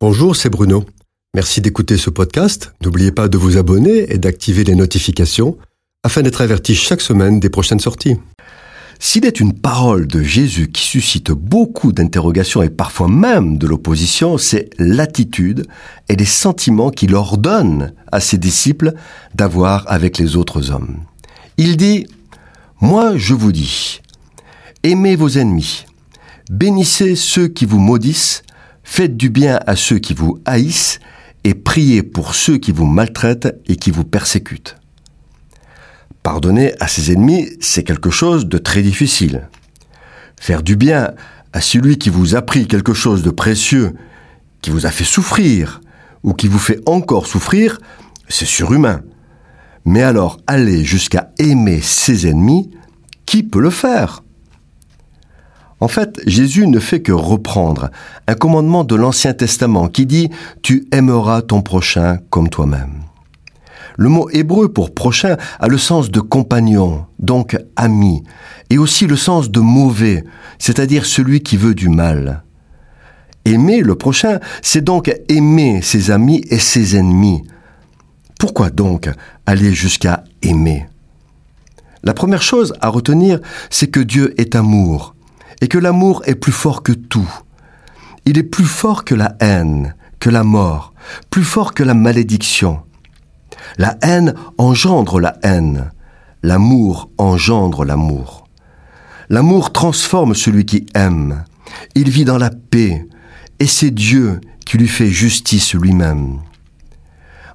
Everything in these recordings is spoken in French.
Bonjour, c'est Bruno. Merci d'écouter ce podcast. N'oubliez pas de vous abonner et d'activer les notifications afin d'être averti chaque semaine des prochaines sorties. S'il est une parole de Jésus qui suscite beaucoup d'interrogations et parfois même de l'opposition, c'est l'attitude et les sentiments qu'il ordonne à ses disciples d'avoir avec les autres hommes. Il dit, Moi je vous dis, aimez vos ennemis, bénissez ceux qui vous maudissent, Faites du bien à ceux qui vous haïssent et priez pour ceux qui vous maltraitent et qui vous persécutent. Pardonner à ses ennemis, c'est quelque chose de très difficile. Faire du bien à celui qui vous a pris quelque chose de précieux, qui vous a fait souffrir, ou qui vous fait encore souffrir, c'est surhumain. Mais alors, aller jusqu'à aimer ses ennemis, qui peut le faire? En fait, Jésus ne fait que reprendre un commandement de l'Ancien Testament qui dit ⁇ Tu aimeras ton prochain comme toi-même ⁇ Le mot hébreu pour prochain a le sens de compagnon, donc ami, et aussi le sens de mauvais, c'est-à-dire celui qui veut du mal. Aimer le prochain, c'est donc aimer ses amis et ses ennemis. Pourquoi donc aller jusqu'à aimer? La première chose à retenir, c'est que Dieu est amour et que l'amour est plus fort que tout. Il est plus fort que la haine, que la mort, plus fort que la malédiction. La haine engendre la haine, l'amour engendre l'amour. L'amour transforme celui qui aime, il vit dans la paix, et c'est Dieu qui lui fait justice lui-même.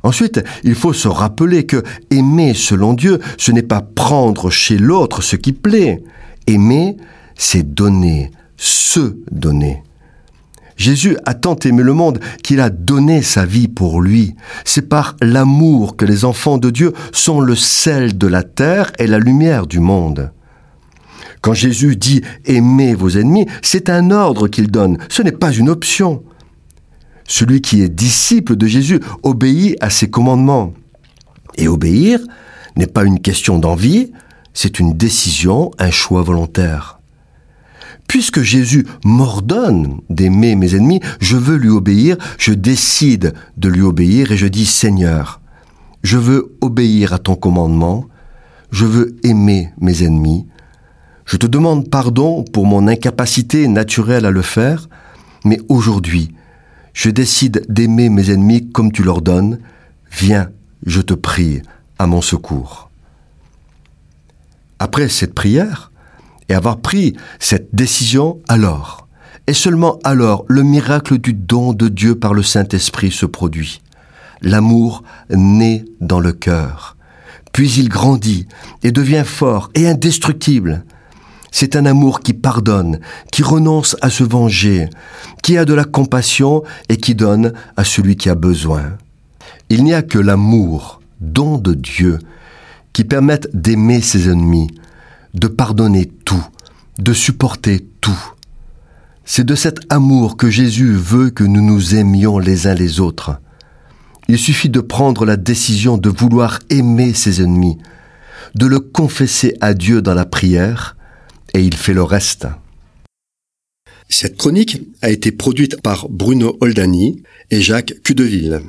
Ensuite, il faut se rappeler que aimer selon Dieu, ce n'est pas prendre chez l'autre ce qui plaît. Aimer, c'est donner, se donner. Jésus a tant aimé le monde qu'il a donné sa vie pour lui. C'est par l'amour que les enfants de Dieu sont le sel de la terre et la lumière du monde. Quand Jésus dit aimez vos ennemis, c'est un ordre qu'il donne, ce n'est pas une option. Celui qui est disciple de Jésus obéit à ses commandements. Et obéir n'est pas une question d'envie, c'est une décision, un choix volontaire. Puisque Jésus m'ordonne d'aimer mes ennemis, je veux lui obéir, je décide de lui obéir et je dis Seigneur, je veux obéir à ton commandement, je veux aimer mes ennemis, je te demande pardon pour mon incapacité naturelle à le faire, mais aujourd'hui, je décide d'aimer mes ennemis comme tu leur donnes, viens, je te prie, à mon secours. Après cette prière, et avoir pris cette décision alors, et seulement alors, le miracle du don de Dieu par le Saint-Esprit se produit. L'amour naît dans le cœur, puis il grandit et devient fort et indestructible. C'est un amour qui pardonne, qui renonce à se venger, qui a de la compassion et qui donne à celui qui a besoin. Il n'y a que l'amour, don de Dieu, qui permette d'aimer ses ennemis, de pardonner tout, de supporter tout. C'est de cet amour que Jésus veut que nous nous aimions les uns les autres. Il suffit de prendre la décision de vouloir aimer ses ennemis, de le confesser à Dieu dans la prière, et il fait le reste. Cette chronique a été produite par Bruno Oldani et Jacques Cudeville.